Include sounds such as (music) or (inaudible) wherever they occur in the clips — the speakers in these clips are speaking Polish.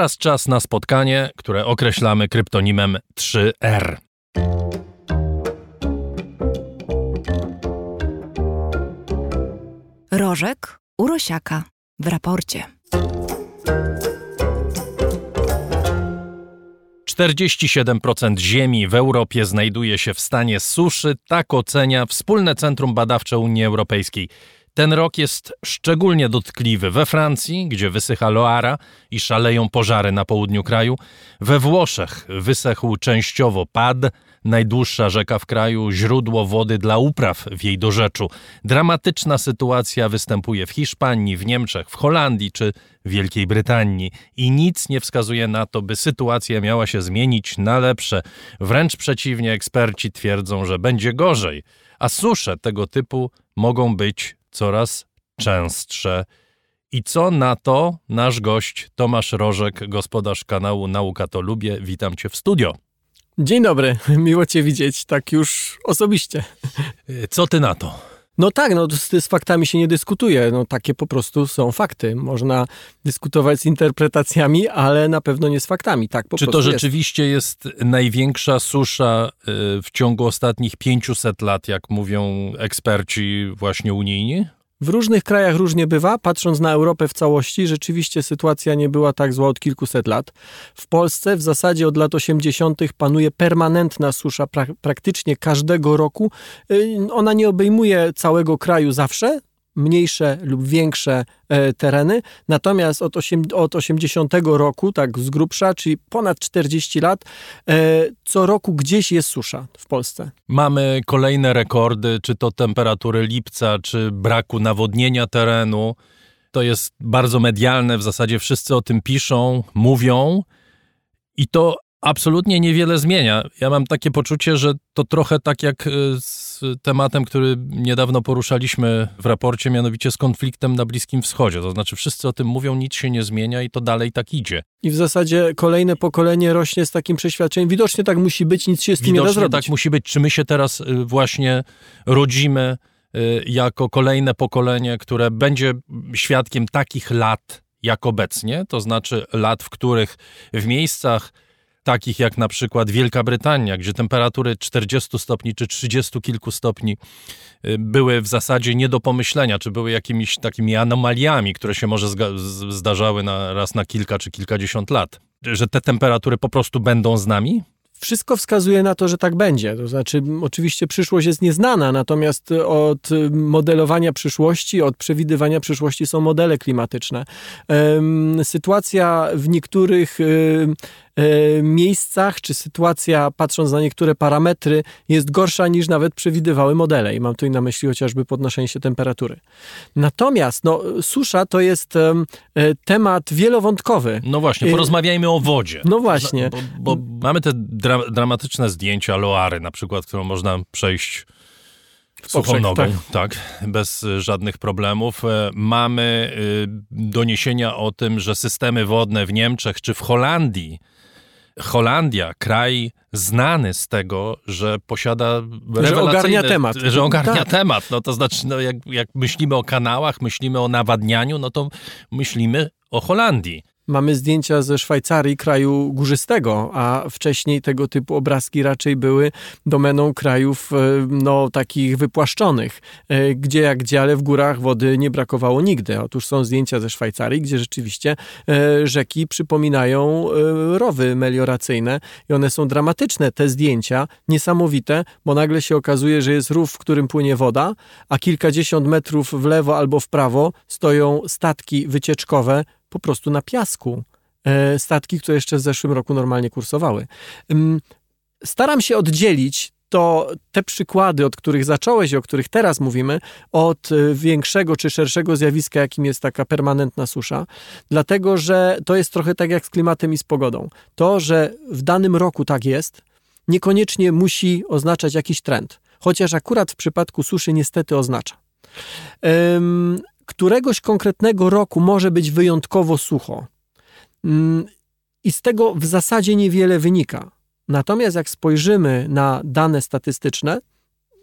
Teraz czas na spotkanie, które określamy kryptonimem 3R. Rożek Urosiaka w raporcie. 47% ziemi w Europie znajduje się w stanie suszy, tak ocenia Wspólne Centrum Badawcze Unii Europejskiej. Ten rok jest szczególnie dotkliwy we Francji, gdzie wysycha Loara i szaleją pożary na południu kraju. We Włoszech wysechł częściowo Pad, najdłuższa rzeka w kraju, źródło wody dla upraw w jej dorzeczu. Dramatyczna sytuacja występuje w Hiszpanii, w Niemczech, w Holandii czy Wielkiej Brytanii i nic nie wskazuje na to, by sytuacja miała się zmienić na lepsze. Wręcz przeciwnie, eksperci twierdzą, że będzie gorzej, a susze tego typu mogą być coraz częstsze. I co na to nasz gość Tomasz Rożek, gospodarz kanału Nauka to Lubię. Witam cię w studio. Dzień dobry, (laughs) miło cię widzieć, tak już osobiście. Co ty na to? No tak, no z, z, faktami się nie dyskutuje. No takie po prostu są fakty. Można dyskutować z interpretacjami, ale na pewno nie z faktami. Tak, po Czy to rzeczywiście jest. jest największa susza y, w ciągu ostatnich 500 lat, jak mówią eksperci właśnie unijni? W różnych krajach różnie bywa. Patrząc na Europę w całości, rzeczywiście sytuacja nie była tak zła od kilkuset lat. W Polsce w zasadzie od lat 80. panuje permanentna susza pra praktycznie każdego roku. Y, ona nie obejmuje całego kraju zawsze, mniejsze lub większe e, tereny. Natomiast od, 8, od 80 roku, tak z grubsza, czyli ponad 40 lat, e, co roku gdzieś jest susza w Polsce. Mamy kolejne rekordy, czy to temperatury lipca, czy braku nawodnienia terenu. To jest bardzo medialne, w zasadzie wszyscy o tym piszą, mówią. I to absolutnie niewiele zmienia. Ja mam takie poczucie, że to trochę tak jak e, z tematem, który niedawno poruszaliśmy w raporcie, mianowicie z konfliktem na Bliskim Wschodzie. To znaczy, wszyscy o tym mówią, nic się nie zmienia i to dalej tak idzie. I w zasadzie kolejne pokolenie rośnie z takim przeświadczeniem. Widocznie tak musi być, nic się z tym Widocznie nie da zrobić. tak musi być. Czy my się teraz y, właśnie rodzimy y, jako kolejne pokolenie, które będzie świadkiem takich lat jak obecnie, to znaczy lat, w których w miejscach takich jak na przykład Wielka Brytania, gdzie temperatury 40 stopni czy 30 kilku stopni y, były w zasadzie nie do pomyślenia, czy były jakimiś takimi anomaliami, które się może zdarzały na, raz na kilka czy kilkadziesiąt lat. Że te temperatury po prostu będą z nami? Wszystko wskazuje na to, że tak będzie. To znaczy, oczywiście przyszłość jest nieznana, natomiast od modelowania przyszłości, od przewidywania przyszłości są modele klimatyczne. Sytuacja w niektórych miejscach, czy sytuacja, patrząc na niektóre parametry, jest gorsza niż nawet przewidywały modele. I mam tu na myśli chociażby podnoszenie się temperatury. Natomiast no, susza to jest e, temat wielowątkowy. No właśnie, porozmawiajmy o wodzie. No właśnie. Bo, bo mamy te dra dramatyczne zdjęcia Loary na przykład, którą można przejść suchą nogą, tak. tak. bez żadnych problemów. E, mamy doniesienia o tym, że systemy wodne w Niemczech czy w Holandii Holandia, kraj znany z tego, że posiada że ogarnia temat. Że ogarnia tak. temat. No to znaczy, no jak, jak myślimy o kanałach, myślimy o nawadnianiu, no to myślimy o Holandii. Mamy zdjęcia ze Szwajcarii, kraju górzystego, a wcześniej tego typu obrazki raczej były domeną krajów e, no, takich wypłaszczonych, e, gdzie jak gdzie, ale w górach wody nie brakowało nigdy. Otóż są zdjęcia ze Szwajcarii, gdzie rzeczywiście e, rzeki przypominają rowy melioracyjne i one są dramatyczne, te zdjęcia, niesamowite, bo nagle się okazuje, że jest rów, w którym płynie woda, a kilkadziesiąt metrów w lewo albo w prawo stoją statki wycieczkowe po prostu na piasku. E, statki, które jeszcze w zeszłym roku normalnie kursowały. Staram się oddzielić to te przykłady, od których zacząłeś i o których teraz mówimy, od e, większego czy szerszego zjawiska, jakim jest taka permanentna susza, dlatego że to jest trochę tak jak z klimatem i z pogodą. To, że w danym roku tak jest, niekoniecznie musi oznaczać jakiś trend, chociaż akurat w przypadku suszy niestety oznacza któregoś konkretnego roku może być wyjątkowo sucho. Mm, I z tego w zasadzie niewiele wynika. Natomiast jak spojrzymy na dane statystyczne,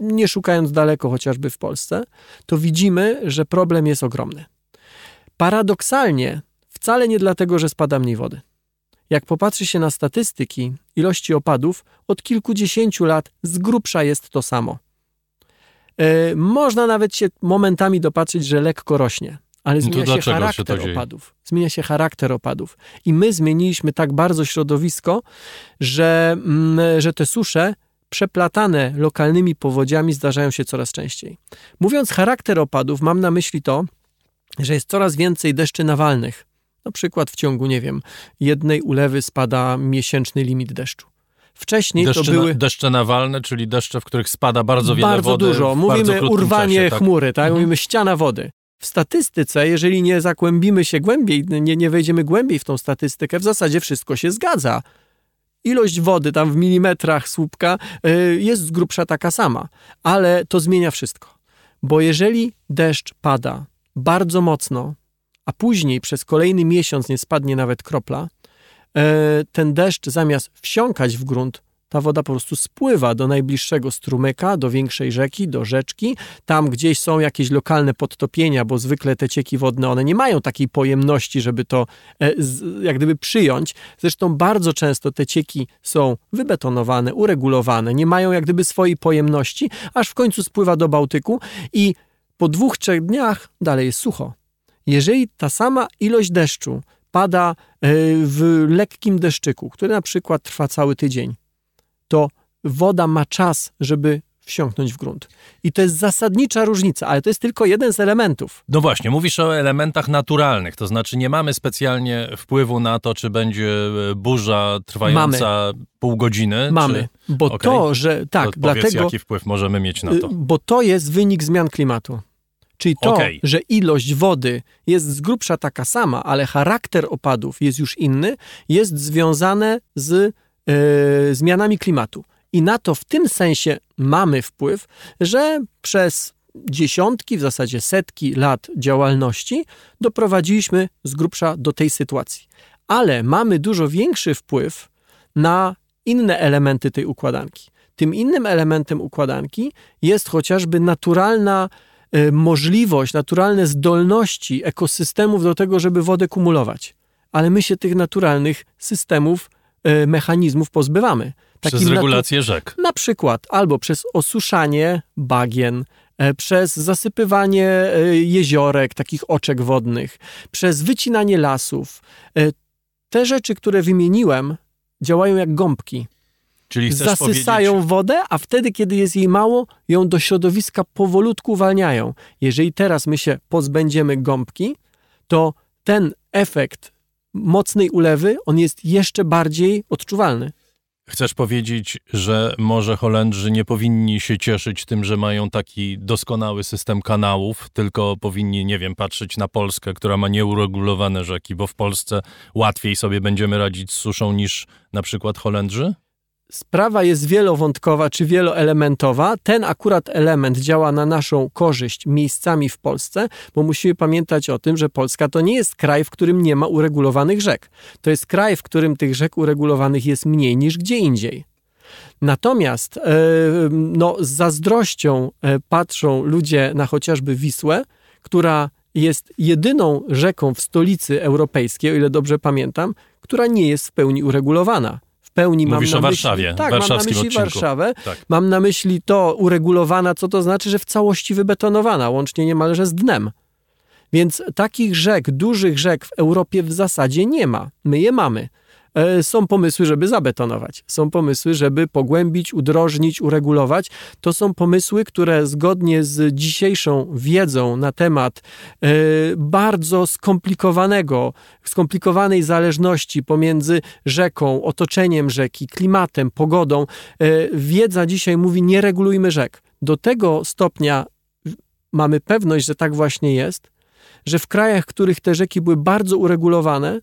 nie szukając daleko chociażby w Polsce, to widzimy, że problem jest ogromny. Paradoksalnie, wcale nie dlatego, że spada mniej wody. jak popatrzy się na statystyki ilości opadów, od kilkudziesięciu lat z grubsza jest to samo. E, można nawet się momentami dopatrzyć, że lekko rośnie, ale zmienia się charakter się opadów. Zmienia się charakter opadów. I my zmieniliśmy tak bardzo środowisko, że, mm, że te susze przeplatane lokalnymi powodziami zdarzają się coraz częściej. Mówiąc charakter opadów, mam na myśli to, że jest coraz więcej deszczy nawalnych. Na przykład w ciągu, nie wiem, jednej ulewy spada miesięczny limit deszczu. Wcześniej deszcze to były. Na, deszcze nawalne, czyli deszcze, w których spada bardzo wiele bardzo wody. Dużo. Mówimy urwanie czasie, tak? chmury, tak? Mhm. Mówimy ściana wody. W statystyce, jeżeli nie zagłębimy się głębiej, nie, nie wejdziemy głębiej w tą statystykę, w zasadzie wszystko się zgadza. Ilość wody tam w milimetrach słupka y, jest z grubsza taka sama, ale to zmienia wszystko. Bo jeżeli deszcz pada bardzo mocno, a później przez kolejny miesiąc nie spadnie nawet kropla, ten deszcz zamiast wsiąkać w grunt, ta woda po prostu spływa do najbliższego strumyka, do większej rzeki, do rzeczki. Tam gdzieś są jakieś lokalne podtopienia, bo zwykle te cieki wodne, one nie mają takiej pojemności, żeby to e, jak gdyby przyjąć. Zresztą bardzo często te cieki są wybetonowane, uregulowane, nie mają jak gdyby swojej pojemności, aż w końcu spływa do Bałtyku i po dwóch, trzech dniach dalej jest sucho. Jeżeli ta sama ilość deszczu pada e, w lekkim deszczyku, który na przykład trwa cały tydzień, to woda ma czas, żeby wsiąknąć w grunt. I to jest zasadnicza różnica, ale to jest tylko jeden z elementów. No właśnie, mówisz o elementach naturalnych, to znaczy nie mamy specjalnie wpływu na to, czy będzie e, burza trwająca mamy. pół godziny. Mamy, czy... bo okay. to, że tak, to dlatego... jaki wpływ możemy mieć na to? Bo to jest wynik zmian klimatu. Czyli to, okay. że ilość wody jest z grubsza taka sama, ale charakter opadów jest już inny, jest związane z yy, zmianami klimatu. I na to w tym sensie mamy wpływ, że przez dziesiątki, w zasadzie setki lat działalności doprowadziliśmy z grubsza do tej sytuacji. Ale mamy dużo większy wpływ na inne elementy tej układanki. Tym innym elementem układanki jest chociażby naturalna możliwość, naturalne zdolności ekosystemów do tego, żeby wodę kumulować. Ale my się tych naturalnych systemów, y, mechanizmów pozbywamy. Takim przez regulację rzek. Na przykład albo przez osuszanie bagien, e, przez zasypywanie jeziorek, takich oczek wodnych, przez wycinanie lasów. Te rzeczy, które wymieniłem, działają jak gąbki. Czyli zasysają powiedzieć... wodę, a wtedy, kiedy jest jej mało, ją do środowiska powolutku uwalniają. Jeżeli teraz my się pozbędziemy gąbki, to ten efekt mocnej ulewy, on jest jeszcze bardziej odczuwalny. Chcesz powiedzieć, że może Holendrzy nie powinni się cieszyć tym, że mają taki doskonały system kanałów, tylko powinni, nie wiem, patrzeć na Polskę, która ma nieuregulowane rzeki, bo w Polsce łatwiej sobie będziemy radzić z suszą niż na przykład Holendrzy? Sprawa jest wielowątkowa czy wieloelementowa. Ten akurat element działa na naszą korzyść miejscami w Polsce, bo musimy pamiętać o tym, że Polska to nie jest kraj, w którym nie ma uregulowanych rzek. To jest kraj, w którym tych rzek uregulowanych jest mniej niż gdzie indziej. Natomiast e, no, z zazdrością e, patrzą ludzie na chociażby Wisłę, która jest jedyną rzeką w stolicy europejskiej, o ile dobrze pamiętam, która nie jest w pełni uregulowana pełni Mówisz mam na o Warszawie, tak, mam na myśli odcinku. Warszawę. Tak. Mam na myśli to uregulowana, co to znaczy, że w całości wybetonowana, łącznie niemalże z dnem. Więc takich rzek, dużych rzek w Europie w zasadzie nie ma. My je mamy. E, są pomysły, żeby zabetonować, są pomysły, żeby pogłębić, udrożnić, uregulować. To są pomysły, które zgodnie z dzisiejszą wiedzą na temat e, bardzo skomplikowanego, skomplikowanej zależności pomiędzy rzeką, otoczeniem rzeki, klimatem, pogodą, e, wiedza dzisiaj mówi: nie regulujmy rzek. Do tego stopnia mamy pewność, że tak właśnie jest, że w krajach, w których te rzeki były bardzo uregulowane,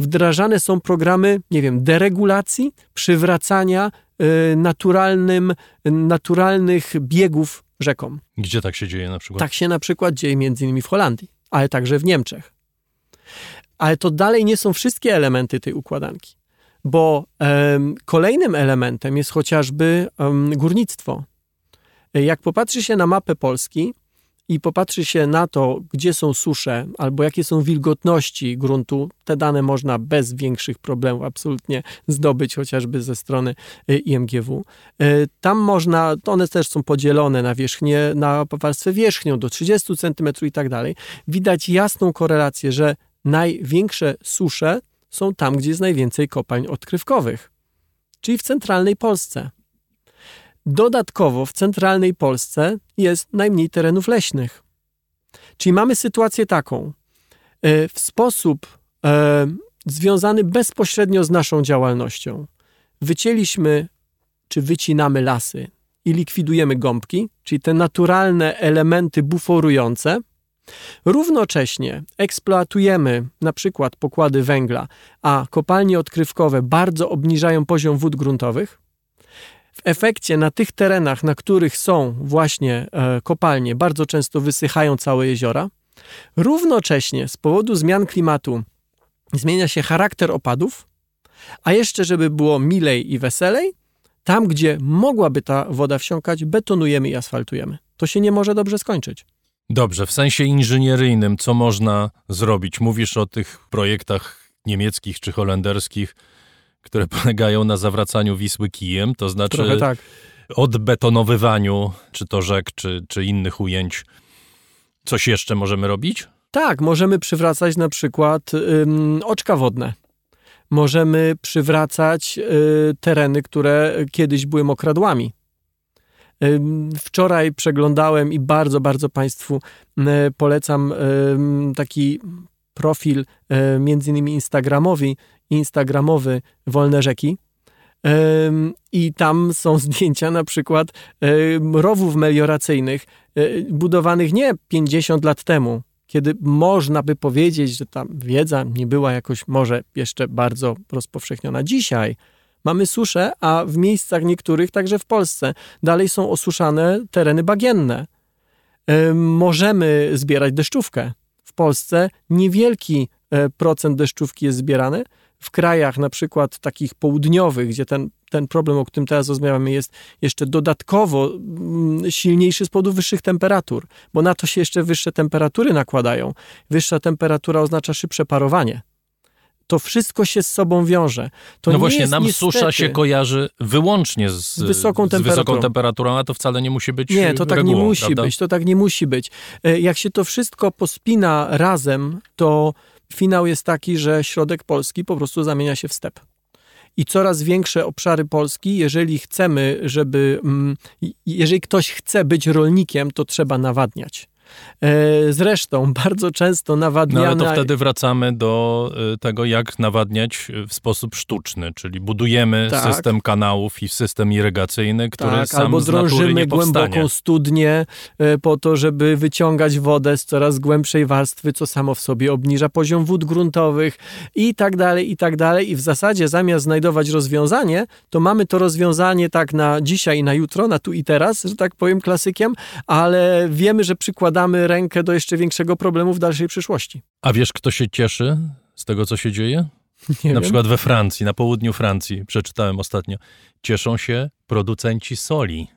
wdrażane są programy, nie wiem, deregulacji, przywracania y, naturalnym, naturalnych biegów rzekom. Gdzie tak się dzieje na przykład? Tak się na przykład dzieje między innymi w Holandii, ale także w Niemczech. Ale to dalej nie są wszystkie elementy tej układanki, bo um, kolejnym elementem jest chociażby um, górnictwo. Jak popatrzy się na mapę Polski i popatrzy się na to, gdzie są susze albo jakie są wilgotności gruntu, te dane można bez większych problemów absolutnie zdobyć, chociażby ze strony y, IMGW. Y, tam można, one też są podzielone na wierzchnię, na warstwę wierzchnią do 30 cm i tak dalej. Widać jasną korelację, że największe susze są tam, gdzie jest najwięcej kopalń odkrywkowych, czyli w centralnej Polsce. Dodatkowo w centralnej Polsce jest najmniej terenów leśnych. Czyli mamy sytuację taką, e, w sposób e, związany bezpośrednio z naszą działalnością. Wycięliśmy czy wycinamy lasy i likwidujemy gąbki, czyli te naturalne elementy buforujące. Równocześnie eksploatujemy na przykład pokłady węgla, a kopalnie odkrywkowe bardzo obniżają poziom wód gruntowych. W efekcie na tych terenach, na których są właśnie e, kopalnie, bardzo często wysychają całe jeziora. Równocześnie z powodu zmian klimatu zmienia się charakter opadów, a jeszcze, żeby było milej i weselej, tam, gdzie mogłaby ta woda wsiąkać, betonujemy i asfaltujemy. To się nie może dobrze skończyć. Dobrze, w sensie inżynieryjnym, co można zrobić? Mówisz o tych projektach niemieckich czy holenderskich, które (laughs) polegają na zawracaniu Wisły kijem, to znaczy tak. odbetonowywaniu, czy to rzek, czy, czy innych ujęć. Coś jeszcze możemy robić? Tak, możemy przywracać na przykład ym, oczka wodne. Możemy przywracać y, tereny, które kiedyś były mokradłami. Wczoraj przeglądałem i bardzo, bardzo Państwu polecam taki profil między innymi Instagramowi, Instagramowy Wolne Rzeki. I tam są (laughs) zdjęcia na przykład rowów melioracyjnych e, budowanych nie 50 lat temu, kiedy można by powiedzieć, że ta wiedza nie była jakoś może jeszcze bardzo rozpowszechniona. Dzisiaj mamy suszę, a w miejscach niektórych, także w Polsce, dalej są osuszane tereny bagienne. Możemy zbierać deszczówkę. W Polsce niewielki e, procent deszczówki jest zbierany. W krajach na przykład takich południowych, gdzie ten, ten problem, o którym teraz rozmawiamy, jest jeszcze dodatkowo mm, silniejszy z powodu wyższych temperatur, bo na to się jeszcze wyższe temperatury nakładają. Wyższa temperatura oznacza szybsze parowanie to wszystko się z sobą wiąże. To no właśnie, nam susza się kojarzy wyłącznie z, z, wysoką, z wysoką, temperaturą, a to wcale nie musi być Nie, to tak regułą, nie musi prawda? być, to tak nie musi być. E, jak się to wszystko pospina razem, to finał jest taki, że środek Polski po prostu zamienia się w step i coraz większe obszary Polski, jeżeli chcemy, żeby, mm, jeżeli ktoś chce być rolnikiem, to trzeba nawadniać. E, zresztą (laughs) bardzo często nawadniane... No ale to wtedy wracamy do e, tego, jak nawadniać w sposób sztuczny, czyli budujemy tak. system kanałów i system irygacyjny, który tak, sam albo drążymy głęboką studnię e, po to, żeby wyciągać wodę z coraz głębszej warstwy, co samo w sobie obniża poziom wód gruntowych i tak dalej, i tak dalej. I w zasadzie zamiast znajdować rozwiązanie, to mamy to rozwiązanie tak na dzisiaj i na jutro, na tu i teraz, że tak powiem klasykiem, ale wiemy, że przykładamy damy rękę do jeszcze większego problemu w dalszej przyszłości. A wiesz, kto się cieszy z tego, co się dzieje? (laughs) Nie na wiem. przykład we Francji, na południu Francji, przeczytałem ostatnio, cieszą się producenci soli.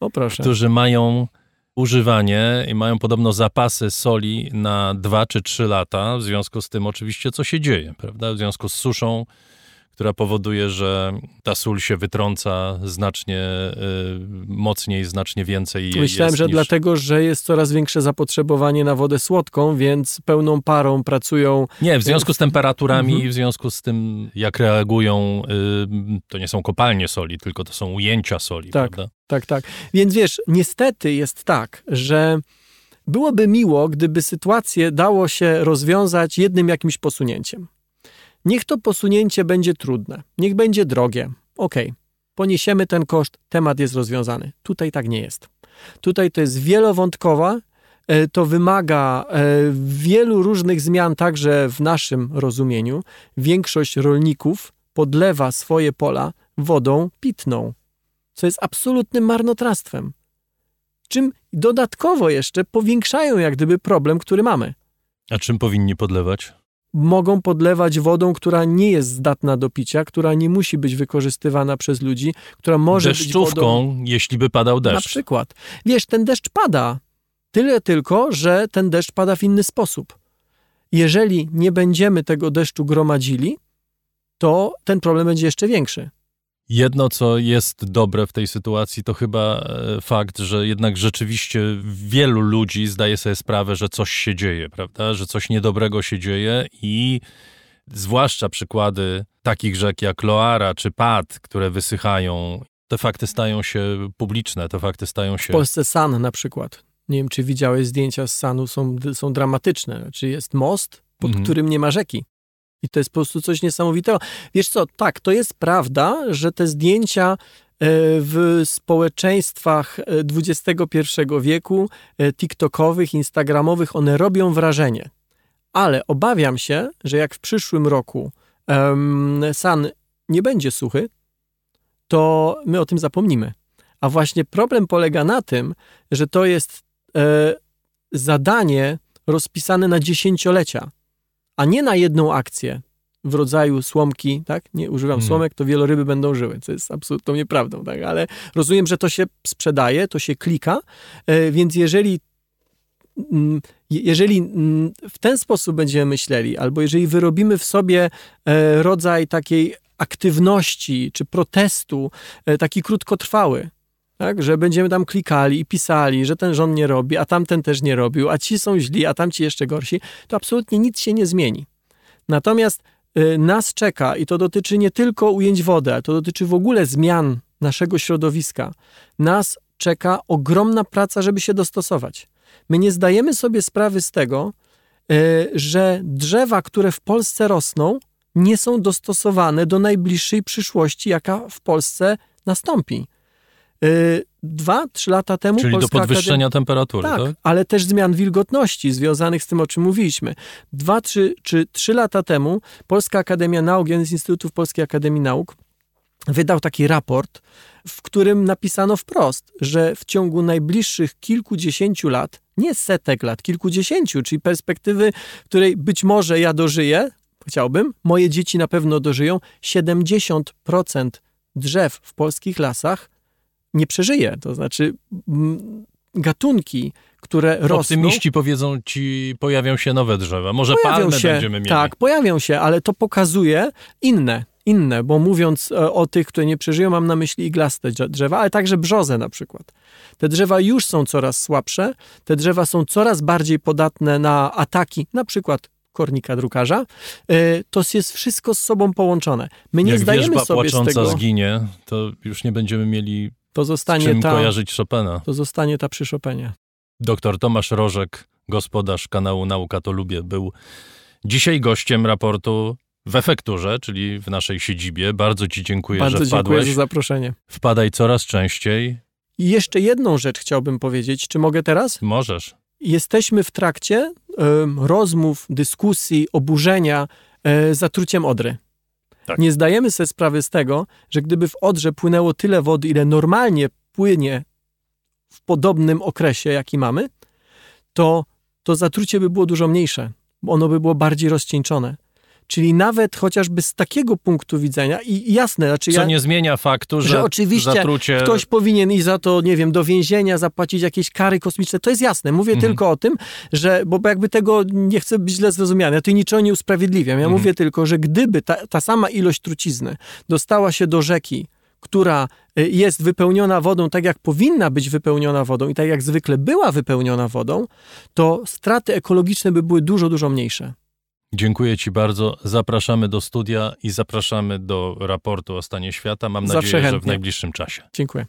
O proszę. Którzy mają używanie i mają podobno zapasy soli na dwa czy trzy lata. W związku z tym oczywiście co się dzieje, prawda? W związku z suszą która powoduje, że ta sól się wytrąca znacznie y, mocniej, znacznie więcej. Myślałem, że niż... dlatego, że jest coraz większe zapotrzebowanie na wodę słodką, więc pełną parą pracują. Nie, w związku z temperaturami mhm. i w związku z tym, jak reagują, y, to nie są kopalnie soli, tylko to są ujęcia soli, tak, prawda? Tak, tak. Więc wiesz, niestety jest tak, że byłoby miło, gdyby sytuację dało się rozwiązać jednym jakimś posunięciem. Niech to posunięcie będzie trudne, niech będzie drogie. Ok, poniesiemy ten koszt, temat jest rozwiązany. Tutaj tak nie jest. Tutaj to jest wielowątkowa, e, to wymaga e, wielu różnych zmian, także w naszym rozumieniu. Większość rolników podlewa swoje pola wodą pitną, co jest absolutnym marnotrawstwem. Czym dodatkowo jeszcze powiększają jak gdyby problem, który mamy. A czym powinni podlewać? Mogą podlewać wodą, która nie jest zdatna do picia, która nie musi być wykorzystywana przez ludzi, która może Deszczówką, być wodą... jeśli by padał deszcz. Na przykład. Wiesz, ten deszcz pada. Tyle tylko, że ten deszcz pada w inny sposób. Jeżeli nie będziemy tego deszczu gromadzili, to ten problem będzie jeszcze większy. Jedno, co jest dobre w tej sytuacji, to chyba e, fakt, że jednak rzeczywiście wielu ludzi zdaje sobie sprawę, że coś się dzieje, prawda? Że coś niedobrego się dzieje i zwłaszcza przykłady takich rzek jak Loara czy Pad, które wysychają, te fakty stają się publiczne, te fakty stają się... W Polsce San na przykład. Nie wiem, czy widziałeś zdjęcia z Sanu, są, są dramatyczne. Czy jest most, pod Mhm. którym nie ma rzeki. I to jest po prostu coś niesamowitego. Wiesz co, tak, to jest prawda, że te zdjęcia e, w społeczeństwach e, XXI wieku, e, TikTokowych, Instagramowych, one robią wrażenie. Ale obawiam się, że jak w przyszłym roku em, San nie będzie suchy, to my o tym zapomnimy. A właśnie problem polega na tym, że to jest e, zadanie rozpisane na dziesięciolecia, a nie na jedną akcję w rodzaju słomki, tak? Nie używam Mhm. słomek, to wieloryby będą żyły, co jest absolutną nieprawdą, tak? Ale rozumiem, że to się sprzedaje, to się klika, e, więc jeżeli mm, je- jeżeli mm, w ten sposób będziemy myśleli, albo jeżeli wyrobimy w sobie e, rodzaj takiej aktywności czy protestu, e, taki krótkotrwały, tak, że będziemy tam klikali i pisali, że ten rząd nie robi, a tamten też nie robił, a ci są źli, a tamci jeszcze gorsi, to absolutnie nic się nie zmieni. Natomiast y, nas czeka, i to dotyczy nie tylko ujęć wody, ale to dotyczy w ogóle zmian naszego środowiska, nas czeka ogromna praca, żeby się dostosować. My nie zdajemy sobie sprawy z tego, y, że drzewa, które w Polsce rosną, nie są dostosowane do najbliższej przyszłości, jaka w Polsce nastąpi. Y, Dwa, trzy lata temu Czyli do Polska podwyższenia temperatury, tak, tak? ale też zmian wilgotności związanych z tym, o czym mówiliśmy. Dwa trzy, czy trzy lata temu Polska Akademia Nauk, jeden z instytutów Polskiej Akademii Nauk, wydał taki raport, w którym napisano wprost, że w ciągu najbliższych kilkudziesięciu lat, nie setek lat, kilkudziesięciu, czyli perspektywy, której być może ja dożyję, chciałbym, moje dzieci na pewno dożyją, 70% drzew w polskich lasach przeżyje. To znaczy gatunki, które rosną... Optymiści powiedzą ci, pojawią się nowe drzewa. Może palmy się, będziemy mieli. Tak, pojawią się, ale to pokazuje inne, inne, bo mówiąc e, o tych, które nie przeżyją, mam na myśli iglaste drze- drzewa, ale także brzozę na przykład. Te drzewa już są coraz słabsze, te drzewa są coraz bardziej podatne na ataki, na przykład kornika drukarza. E, To jest wszystko z sobą połączone. My nie Jak zdajemy wierzba sobie z płacząca tego. zginie, to już nie będziemy mieli To z zostanie czym ta, kojarzyć Chopina. to zostanie ta przy Chopinie. Doktor Tomasz Rożek, gospodarz kanału Nauka to Lubię, był dzisiaj gościem raportu w efekturze, czyli w naszej siedzibie. Bardzo Ci dziękuję, Bardzo że dziękuję wpadłeś. za zaproszenie. Wpadaj coraz częściej. I jeszcze jedną rzecz chciałbym powiedzieć. Czy mogę teraz? Możesz. jesteśmy w trakcie em, rozmów, dyskusji, oburzenia e, zatruciem Odry. Tak. Nie zdajemy sobie sprawy z tego, że gdyby w Odrze płynęło tyle wody, ile normalnie płynie w podobnym okresie, jaki mamy, to to zatrucie by było dużo mniejsze, bo ono by było bardziej rozcieńczone. Czyli nawet chociażby z takiego punktu widzenia, i jasne, znaczy Co ja, nie zmienia faktu, że, że oczywiście zatrucie... Ktoś powinien i za to, nie wiem, do więzienia zapłacić jakieś kary kosmiczne. To jest jasne. Mówię Mhm. tylko o tym, że, bo jakby tego nie chcę być źle zrozumiany, ja tu niczego nie usprawiedliwiam. Ja Mhm. mówię tylko, że gdyby ta, ta sama ilość trucizny dostała się do rzeki, która y, jest wypełniona wodą tak, jak powinna być wypełniona wodą i tak, jak zwykle była wypełniona wodą, to straty ekologiczne by były dużo, dużo mniejsze. Dziękuję Ci bardzo. Zapraszamy do studia i zapraszamy do raportu o stanie świata. Mam Zawsze nadzieję, że w chętnie. najbliższym czasie. Dziękuję.